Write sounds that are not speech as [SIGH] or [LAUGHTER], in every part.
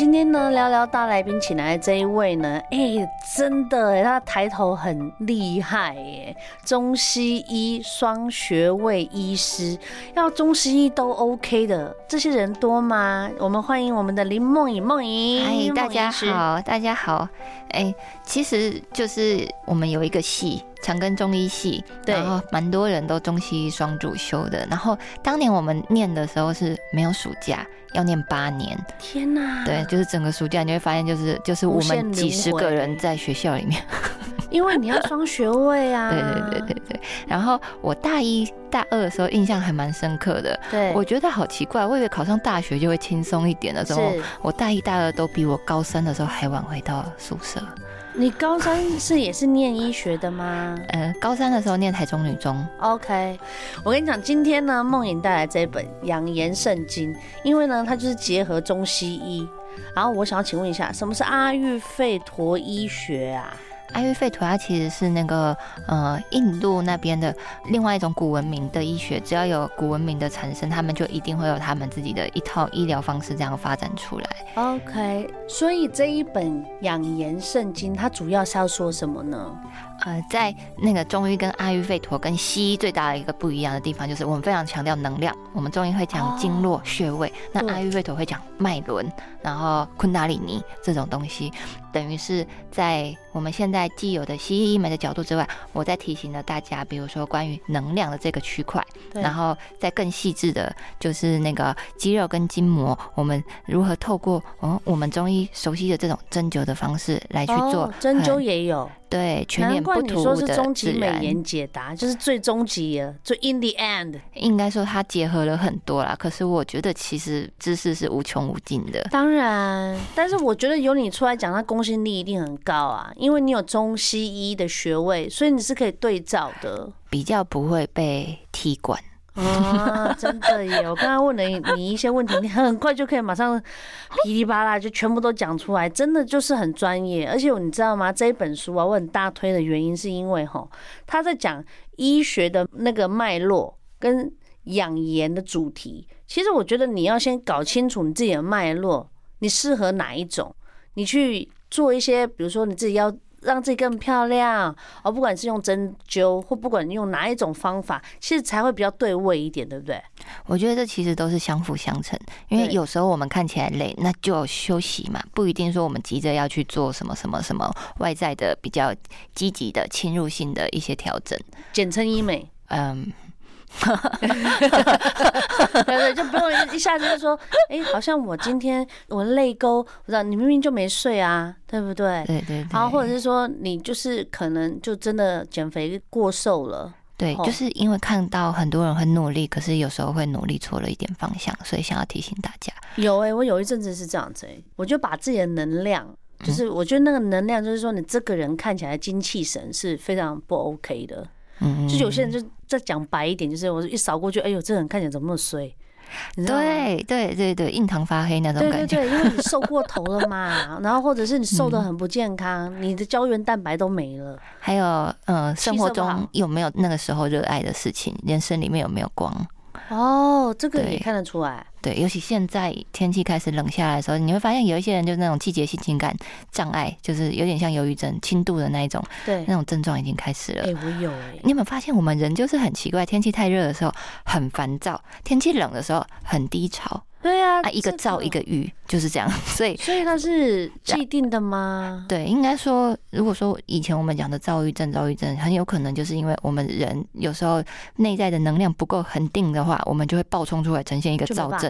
今天呢，聊聊大来宾请来的这一位呢，哎，真的，他抬头很厉害耶，中西医双学位医师，要中西医都 OK 的，这些人多吗？我们欢迎我们的林梦颖，梦颖，嗨，大家好，大家好，哎，其实就是我们有一个系。长庚中医系，对，然后蛮多人都中西医双主修的。然后当年我们念的时候是没有暑假，要念八年。天哪！对，就是整个暑假你会发现，就是就是我们几十个人在学校里面，[LAUGHS] 因为你要双学位啊。对对对对对。然后我大一大二的时候印象还蛮深刻的。对，我觉得好奇怪，我以为考上大学就会轻松一点的时候，我大一大二都比我高三的时候还晚回到宿舍。你高三是也是念医学的吗？呃，高三的时候念台中女中。OK，我跟你讲，今天呢，梦颖带来这本《养颜圣经》，因为呢，它就是结合中西医。然后我想要请问一下，什么是阿育吠陀医学啊？阿育吠陀它其实是那个呃印度那边的另外一种古文明的医学，只要有古文明的产生，他们就一定会有他们自己的一套医疗方式这样发展出来。OK，所以这一本养颜圣经它主要是要说什么呢？呃，在那个中医跟阿育吠陀跟西医最大的一个不一样的地方，就是我们非常强调能量。我们中医会讲经络穴位，那阿育吠陀会讲脉轮，然后昆达里尼这种东西，等于是在我们现在既有的西医医美的角度之外，我在提醒了大家，比如说关于能量的这个区块，然后再更细致的，就是那个肌肉跟筋膜，我们如何透过哦我们中医熟悉的这种针灸的方式来去做，针灸也有。对，全脸不涂的终极美颜解答，就是最终极了，最 in the end。应该说它结合了很多啦，可是我觉得其实知识是无穷无尽的。当然，但是我觉得由你出来讲，它公信力一定很高啊，因为你有中西医的学位，所以你是可以对照的，比较不会被踢馆。啊，真的耶！我刚刚问了你一些问题，你很快就可以马上噼里啪啦就全部都讲出来，真的就是很专业。而且你知道吗？这一本书啊，我很大推的原因是因为哈，他在讲医学的那个脉络跟养颜的主题。其实我觉得你要先搞清楚你自己的脉络，你适合哪一种，你去做一些，比如说你自己要。让自己更漂亮，而不管是用针灸或不管你用哪一种方法，其实才会比较对位一点，对不对？我觉得这其实都是相辅相成，因为有时候我们看起来累，那就休息嘛，不一定说我们急着要去做什么什么什么外在的比较积极的侵入性的一些调整，简称医美。嗯。对对，就不用一下子就说，哎、欸，好像我今天我泪沟，我知道你明明就没睡啊，对不对？对对對。然后或者是说，你就是可能就真的减肥过瘦了。对，就是因为看到很多人很努力，可是有时候会努力错了一点方向，所以想要提醒大家。有哎、欸，我有一阵子是这样子、欸，我就把自己的能量，就是我觉得那个能量，就是说你这个人看起来精气神是非常不 OK 的。嗯，就有些人就再讲白一点，就是我一扫过去，哎呦，这个人看起来怎么那么衰？对对对对，印堂发黑那种感觉。对对对，因为你瘦过头了嘛，然后或者是你瘦的很不健康，嗯、你的胶原蛋白都没了。还有，呃，生活中有没有那个时候热爱的事情？人生里面有没有光？哦，这个也看得出来。对，尤其现在天气开始冷下来的时候，你会发现有一些人就是那种季节性情感障碍，就是有点像忧郁症、轻度的那一种，对，那种症状已经开始了。哎，我有哎。你有没有发现我们人就是很奇怪？天气太热的时候很烦躁，天气冷的时候很低潮。对啊，啊，一个燥一个郁，就是这样，[LAUGHS] 所以所以它是既定的吗？对，应该说，如果说以前我们讲的躁郁症、躁郁症，很有可能就是因为我们人有时候内在的能量不够恒定的话，我们就会爆冲出来，呈现一个躁症。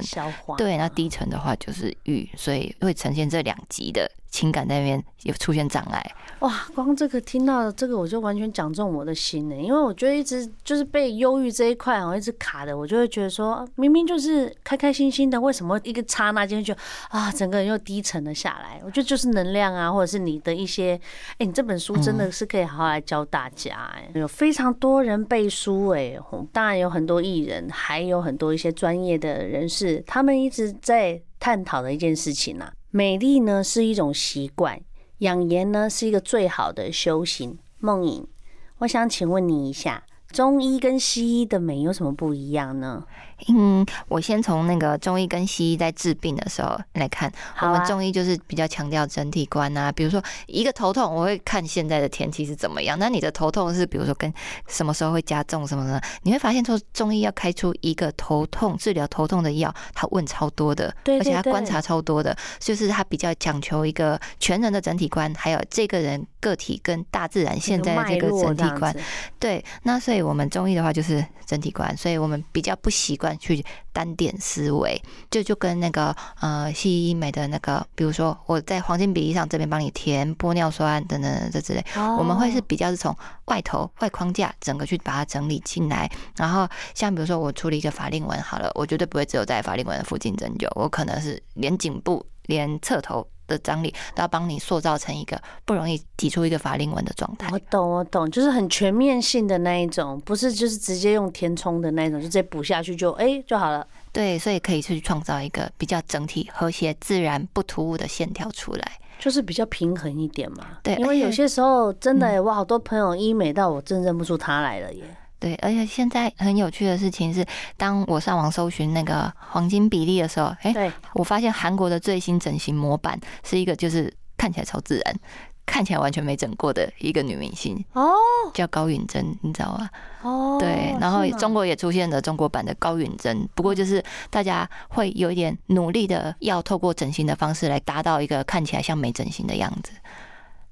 对，那低沉的话就是郁，所以会呈现这两极的情感那边有出现障碍。哇，光这个听到这个，我就完全讲中我的心呢。因为我觉得一直就是被忧郁这一块我，一直卡的，我就会觉得说，明明就是开开心心的，为什么一个刹那间就啊，整个人又低沉了下来？我觉得就是能量啊，或者是你的一些，哎，你这本书真的是可以好好来教大家哎，有非常多人背书哎，当然有很多艺人，还有很多一些专业的人士，他们一直在探讨的一件事情啊，美丽呢是一种习惯。养颜呢是一个最好的修行。梦影，我想请问你一下，中医跟西医的美有什么不一样呢？嗯，我先从那个中医跟西医在治病的时候来看，我们中医就是比较强调整体观啊。比如说一个头痛，我会看现在的天气是怎么样。那你的头痛是比如说跟什么时候会加重什么的，你会发现说中医要开出一个头痛治疗头痛的药，他问超多的，而且他观察超多的，就是他比较讲求一个全人的整体观，还有这个人个体跟大自然现在的这个整体观。对，那所以我们中医的话就是整体观，所以我们比较不习惯。去单点思维，就就跟那个呃西医美的那个，比如说我在黄金比例上这边帮你填玻尿酸等等这之类，我们会是比较是从外头外框架整个去把它整理进来。然后像比如说我处理一个法令纹好了，我绝对不会只有在法令纹的附近针灸，我可能是连颈部连侧头。的张力都要帮你塑造成一个不容易挤出一个法令纹的状态。我懂，我懂，就是很全面性的那一种，不是就是直接用填充的那种，就直接补下去就哎、欸、就好了。对，所以可以去创造一个比较整体、和谐、自然、不突兀的线条出来，就是比较平衡一点嘛。对，因为有些时候真的、欸，我好多朋友医美到我真认不出他来了耶。对，而且现在很有趣的事情是，当我上网搜寻那个黄金比例的时候，哎，我发现韩国的最新整形模板是一个就是看起来超自然，看起来完全没整过的一个女明星哦，叫高允贞，你知道吗？哦，对，然后中国也出现了中国版的高允贞，不过就是大家会有一点努力的要透过整形的方式来达到一个看起来像没整形的样子。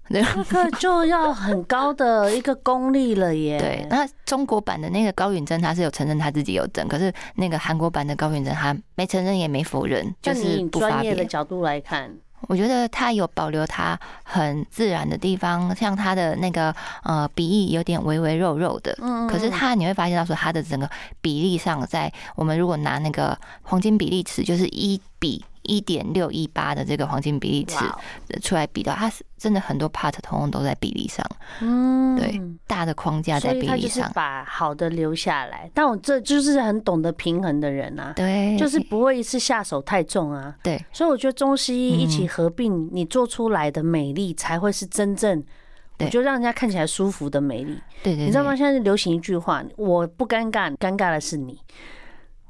那个就要很高的一个功力了耶。对，那中国版的那个高允贞，他是有承认他自己有整，可是那个韩国版的高允贞，他没承认也没否认，就是不发表。专业的角度来看，我觉得他有保留他很自然的地方，像他的那个呃鼻翼有点微微肉肉的，嗯，可是他你会发现到说他的整个比例上，在我们如果拿那个黄金比例尺，就是一比。一点六一八的这个黄金比例尺出来比的，它是真的很多 part 通通都在比例上，嗯，对，大的框架在比例上，把好的留下来。但我这就是很懂得平衡的人啊，对，就是不会一次下手太重啊，对。所以我觉得中西医一起合并，你做出来的美丽才会是真正，我觉得让人家看起来舒服的美丽。对对，你知道吗？现在流行一句话，我不尴尬，尴尬的是你。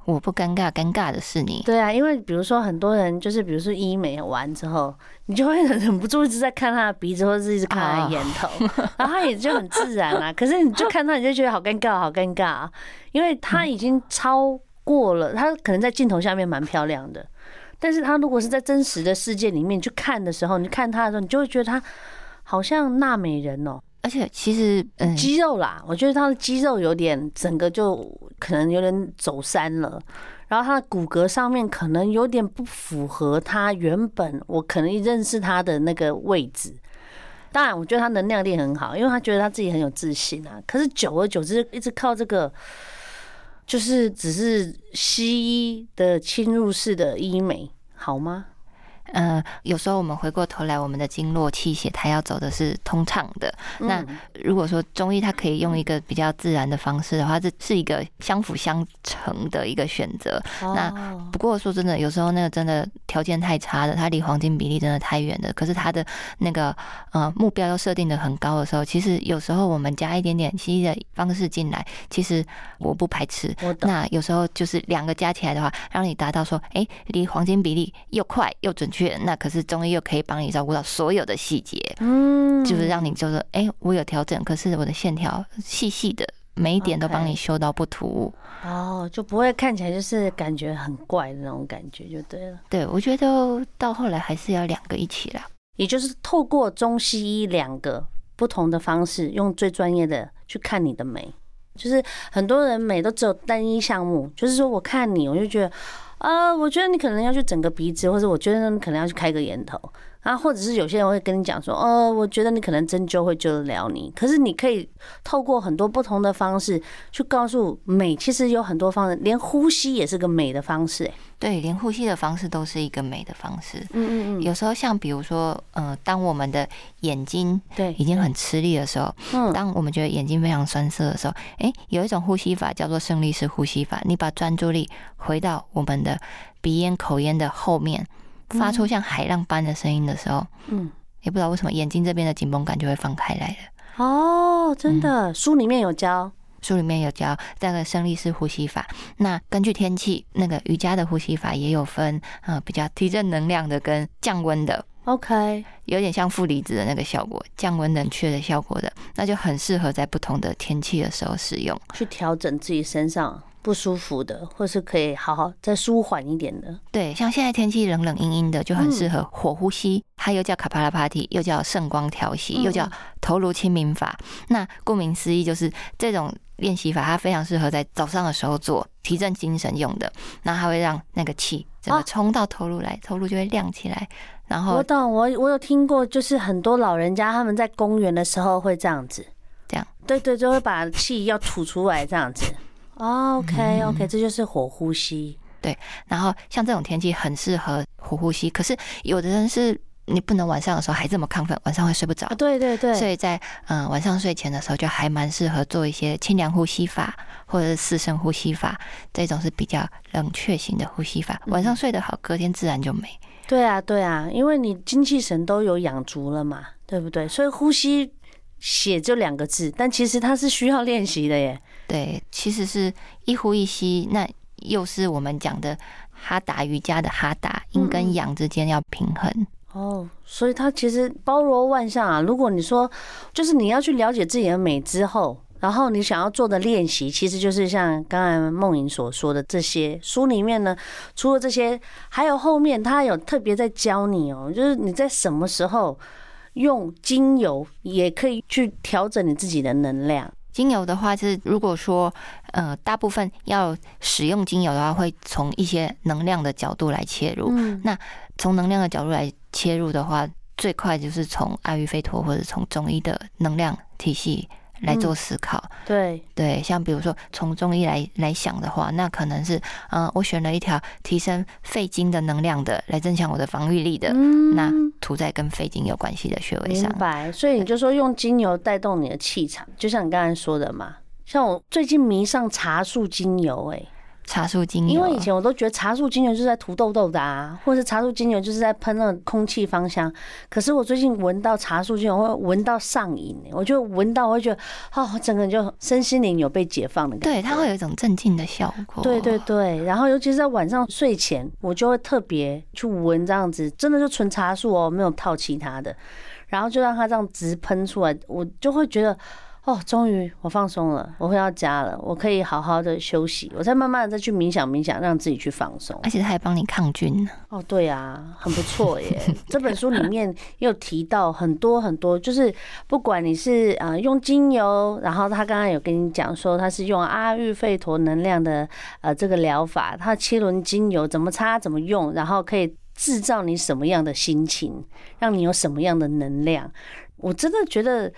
我不尴尬，尴尬的是你。对啊，因为比如说很多人就是，比如说医美完之后，你就会忍不住一直在看他的鼻子，或者是一直看他的眼头，[LAUGHS] 然后他也就很自然啊。可是你就看他，你就觉得好尴尬，好尴尬啊，因为他已经超过了，他可能在镜头下面蛮漂亮的，但是他如果是在真实的世界里面去看的时候，你看他的时候，你就会觉得他好像娜美人哦。而且其实，肌肉啦，我觉得他的肌肉有点整个就可能有点走山了，然后他的骨骼上面可能有点不符合他原本我可能认识他的那个位置。当然，我觉得他能量力很好，因为他觉得他自己很有自信啊。可是久而久之，一直靠这个，就是只是西医的侵入式的医美，好吗？呃，有时候我们回过头来，我们的经络气血，它要走的是通畅的。那如果说中医它可以用一个比较自然的方式的话，这是一个相辅相成的一个选择。那不过说真的，有时候那个真的条件太差的，它离黄金比例真的太远了。可是它的那个呃目标又设定的很高的时候，其实有时候我们加一点点西医的方式进来，其实我不排斥。那有时候就是两个加起来的话，让你达到说，哎，离黄金比例又快又准确。那可是中医又可以帮你照顾到所有的细节，嗯，就是让你就是哎、欸，我有调整，可是我的线条细细的，每一点都帮你修到不突兀哦，就不会看起来就是感觉很怪的那种感觉，就对了。对，我觉得到后来还是要两个一起啦，也就是透过中西医两个不同的方式，用最专业的去看你的美。就是很多人美都只有单一项目，就是说我看你，我就觉得。呃，我觉得你可能要去整个鼻子，或者我觉得你可能要去开个眼头。啊，或者是有些人会跟你讲说，哦，我觉得你可能针灸会救得了你。可是你可以透过很多不同的方式去告诉美，其实有很多方式，连呼吸也是个美的方式。哎，对，连呼吸的方式都是一个美的方式。嗯嗯嗯。有时候像比如说，呃，当我们的眼睛对已经很吃力的时候，嗯，当我们觉得眼睛非常酸涩的时候，哎，有一种呼吸法叫做胜利式呼吸法。你把专注力回到我们的鼻咽口咽的后面。发出像海浪般的声音的时候，嗯，也不知道为什么眼睛这边的紧绷感就会放开来了。哦，真的，书里面有教，书里面有教这个生理式呼吸法。那根据天气，那个瑜伽的呼吸法也有分，呃，比较提振能量的跟降温的。OK，有点像负离子的那个效果，降温冷却的效果的，那就很适合在不同的天气的时候使用，去调整自己身上。不舒服的，或是可以好好再舒缓一点的。对，像现在天气冷冷阴阴的，就很适合火呼吸。它又叫卡帕拉帕提，又叫圣光调息，又叫头颅清明法。那顾名思义，就是这种练习法，它非常适合在早上的时候做，提振精神用的。那它会让那个气整个冲到头颅来，头颅就会亮起来。然后，我懂，我我有听过，就是很多老人家他们在公园的时候会这样子，这样，对对，就会把气要吐出来，这样子。Oh, OK OK，这就是火呼吸。对，然后像这种天气很适合火呼吸。可是有的人是你不能晚上的时候还这么亢奋，晚上会睡不着。对对对。所以在嗯晚上睡前的时候，就还蛮适合做一些清凉呼吸法，或者是四声呼吸法。这种是比较冷却型的呼吸法，晚上睡得好，隔天自然就没。对啊对啊，因为你精气神都有养足了嘛，对不对？所以呼吸写这两个字，但其实它是需要练习的耶。对，其实是一呼一吸，那又是我们讲的哈达瑜伽的哈达，阴跟阳之间要平衡。哦，所以它其实包罗万象啊。如果你说，就是你要去了解自己的美之后，然后你想要做的练习，其实就是像刚才梦莹所说的这些书里面呢，除了这些，还有后面他有特别在教你哦，就是你在什么时候用精油，也可以去调整你自己的能量。精油的话，就是如果说，呃，大部分要使用精油的话，会从一些能量的角度来切入。嗯，那从能量的角度来切入的话，最快就是从阿育吠陀或者从中医的能量体系。来做思考，嗯、对对，像比如说从中医来来想的话，那可能是，嗯、呃，我选了一条提升肺经的能量的，来增强我的防御力的，嗯、那涂在跟肺经有关系的穴位上。明白，所以你就说用精油带动你的气场，就像你刚才说的嘛。像我最近迷上茶树精油，哎。茶树精油，因为以前我都觉得茶树精油就是在涂痘痘的啊，或者是茶树精油就是在喷那种空气芳香。可是我最近闻到茶树精油，会闻到上瘾，我就闻到，我会觉得，哦，整个人就身心灵有被解放的感觉。对，它会有一种镇静的效果。对对对，然后尤其是在晚上睡前，我就会特别去闻这样子，真的就纯茶树哦，没有套其他的，然后就让它这样直喷出来，我就会觉得。哦，终于我放松了，我回到家了，我可以好好的休息，我再慢慢的再去冥想冥想，让自己去放松。而且他还帮你抗菌呢。哦，对啊，很不错耶。这本书里面也有提到很多很多，就是不管你是呃用精油，然后他刚刚有跟你讲说他是用阿育吠陀能量的呃这个疗法，他七轮精油怎么擦怎么用，然后可以制造你什么样的心情，让你有什么样的能量。我真的觉得。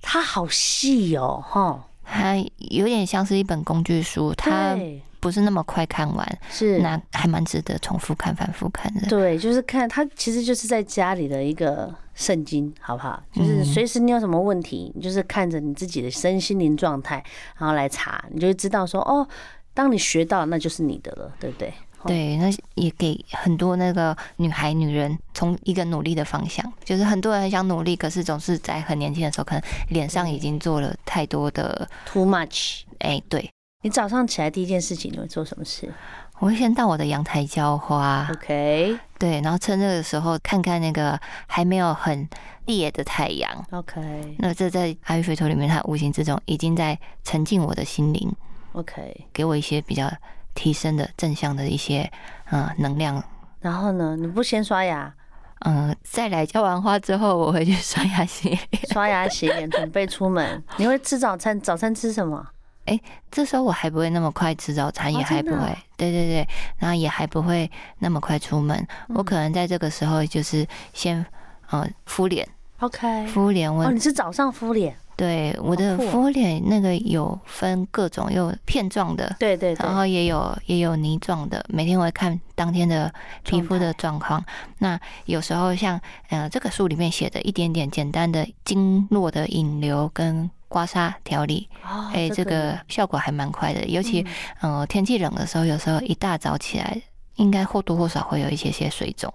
它好细哦，哈，它有点像是一本工具书，它不是那么快看完，是那还蛮值得重复看、反复看的。对，就是看它，其实就是在家里的一个圣经，好不好？就是随时你有什么问题，你就是看着你自己的身心灵状态，然后来查，你就会知道说，哦，当你学到，那就是你的了，对不对？对，那也给很多那个女孩、女人从一个努力的方向，就是很多人很想努力，可是总是在很年轻的时候，可能脸上已经做了太多的 too much。哎，对，你早上起来第一件事情你会做什么事？我会先到我的阳台浇花。OK，对，然后趁这个时候看看那个还没有很烈的太阳。OK，那这在阿育吠陀里面，它无形之中已经在沉浸我的心灵。OK，给我一些比较。提升的正向的一些嗯能量，然后呢，你不先刷牙？嗯，再来浇完花之后，我会去刷牙洗脸。[LAUGHS] 刷牙洗脸，准备出门。[LAUGHS] 你会吃早餐？早餐吃什么？哎、欸，这时候我还不会那么快吃早餐，也还不会，哦、对对对，然后也还不会那么快出门。嗯、我可能在这个时候就是先呃敷脸，OK，敷脸。我、哦、你是早上敷脸？对，我的敷脸那个有分各种，有片状的，对对，然后也有也有泥状的。每天我会看当天的皮肤的状况。那有时候像呃这个书里面写的一点点简单的经络的引流跟刮痧调理，哎、哦，这个效果还蛮快的。尤其呃天气冷的时候，有时候一大早起来，应该或多或少会有一些些水肿。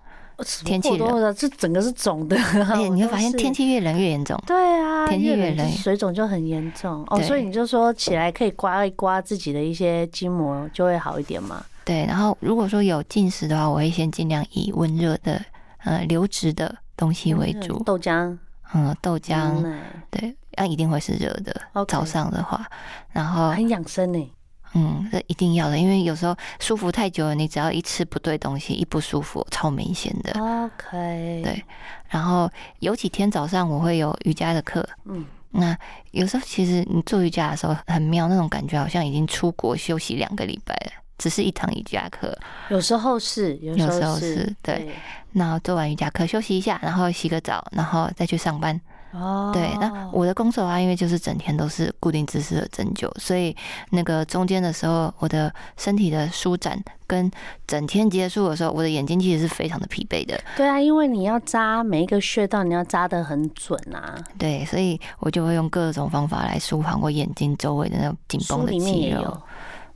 天气冷的，这整个是肿的。而且 [LAUGHS] 你会发现天气越冷越严重。对啊，天气越冷，水肿就很严重。哦，所以你就说起来可以刮一刮自己的一些筋膜，就会好一点嘛。对，然后如果说有进食的话，我会先尽量以温热的呃流质的东西为主，豆浆，嗯，豆浆，对，那一定会是热的。早上的话，然后很养生呢。嗯，这一定要的，因为有时候舒服太久了，你只要一吃不对东西，一不舒服，超明显的。OK，对。然后有几天早上我会有瑜伽的课，嗯，那有时候其实你做瑜伽的时候很妙，那种感觉好像已经出国休息两个礼拜了，只是一堂瑜伽课。有时候是，有时候是，对。对，然后做完瑜伽课休息一下，然后洗个澡，然后再去上班。哦，对，那我的工作啊，因为就是整天都是固定姿势的针灸，所以那个中间的时候，我的身体的舒展跟整天结束的时候，我的眼睛其实是非常的疲惫的。对啊，因为你要扎每一个穴道，你要扎得很准啊。对，所以我就会用各种方法来舒缓我眼睛周围的那种紧绷的肌肉。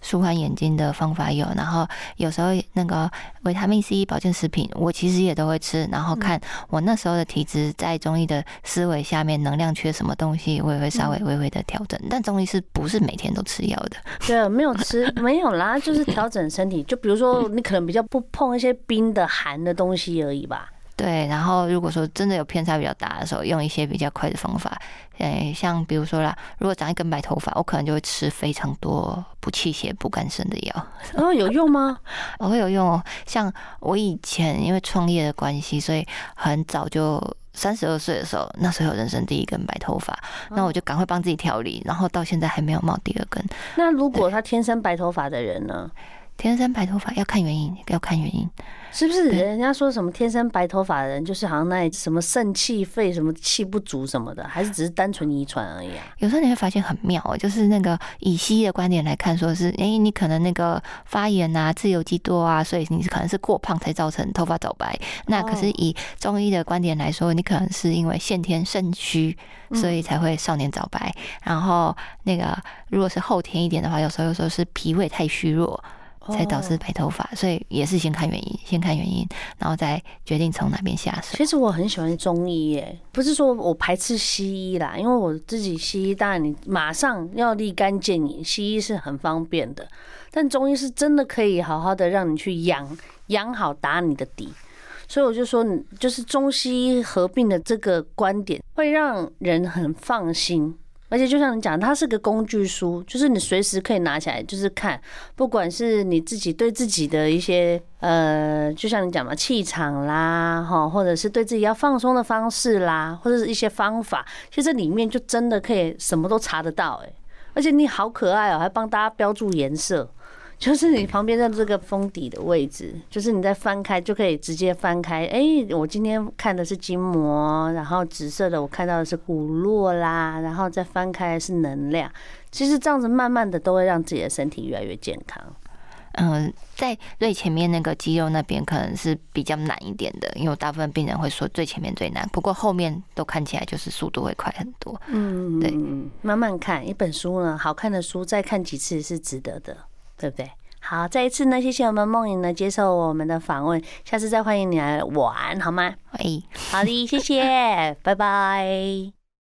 舒缓眼睛的方法有，然后有时候那个维他命 C 保健食品，我其实也都会吃。然后看我那时候的体质，在中医的思维下面，能量缺什么东西，我也会稍微微微的调整。但中医是不是每天都吃药的？[LAUGHS] 对，没有吃，没有啦，就是调整身体。就比如说，你可能比较不碰一些冰的、寒的东西而已吧。对，然后如果说真的有偏差比较大的时候，用一些比较快的方法，诶，像比如说啦，如果长一根白头发，我可能就会吃非常多补气血、补肝肾的药。[LAUGHS] 哦，有用吗？我会有用哦。像我以前因为创业的关系，所以很早就三十二岁的时候，那时候有人生第一根白头发，那我就赶快帮自己调理，然后到现在还没有冒第二根。那如果他天生白头发的人呢？天生白头发要看原因，要看原因，是不是？人家说什么天生白头发的人，就是好像那什么肾气肺什么气不足什么的，还是只是单纯遗传而已啊？有时候你会发现很妙哦，就是那个以西医的观点来看，说是哎、欸，你可能那个发炎啊，自由基多啊，所以你可能是过胖才造成头发早白。那可是以中医的观点来说，你可能是因为先天肾虚，所以才会少年早白。然后那个如果是后天一点的话，有时候有时候是脾胃太虚弱。才导致白头发，所以也是先看原因，先看原因，然后再决定从哪边下手。其实我很喜欢中医耶，不是说我排斥西医啦，因为我自己西医当然你马上要立竿见影，西医是很方便的，但中医是真的可以好好的让你去养养好打你的底，所以我就说，就是中西医合并的这个观点会让人很放心。而且就像你讲，它是个工具书，就是你随时可以拿起来，就是看，不管是你自己对自己的一些呃，就像你讲嘛，气场啦，哈，或者是对自己要放松的方式啦，或者是一些方法，其实这里面就真的可以什么都查得到，哎，而且你好可爱哦，还帮大家标注颜色。就是你旁边的这个封底的位置，就是你在翻开就可以直接翻开。哎，我今天看的是筋膜，然后紫色的我看到的是骨络啦，然后再翻开是能量。其实这样子慢慢的都会让自己的身体越来越健康。嗯，在最前面那个肌肉那边可能是比较难一点的，因为大部分病人会说最前面最难，不过后面都看起来就是速度会快很多。嗯，对，慢慢看一本书呢，好看的书再看几次是值得的。对不对？好，再一次呢，谢谢我们梦影呢接受我们的访问，下次再欢迎你来玩好吗？哎，好的，谢谢，[LAUGHS] 拜拜。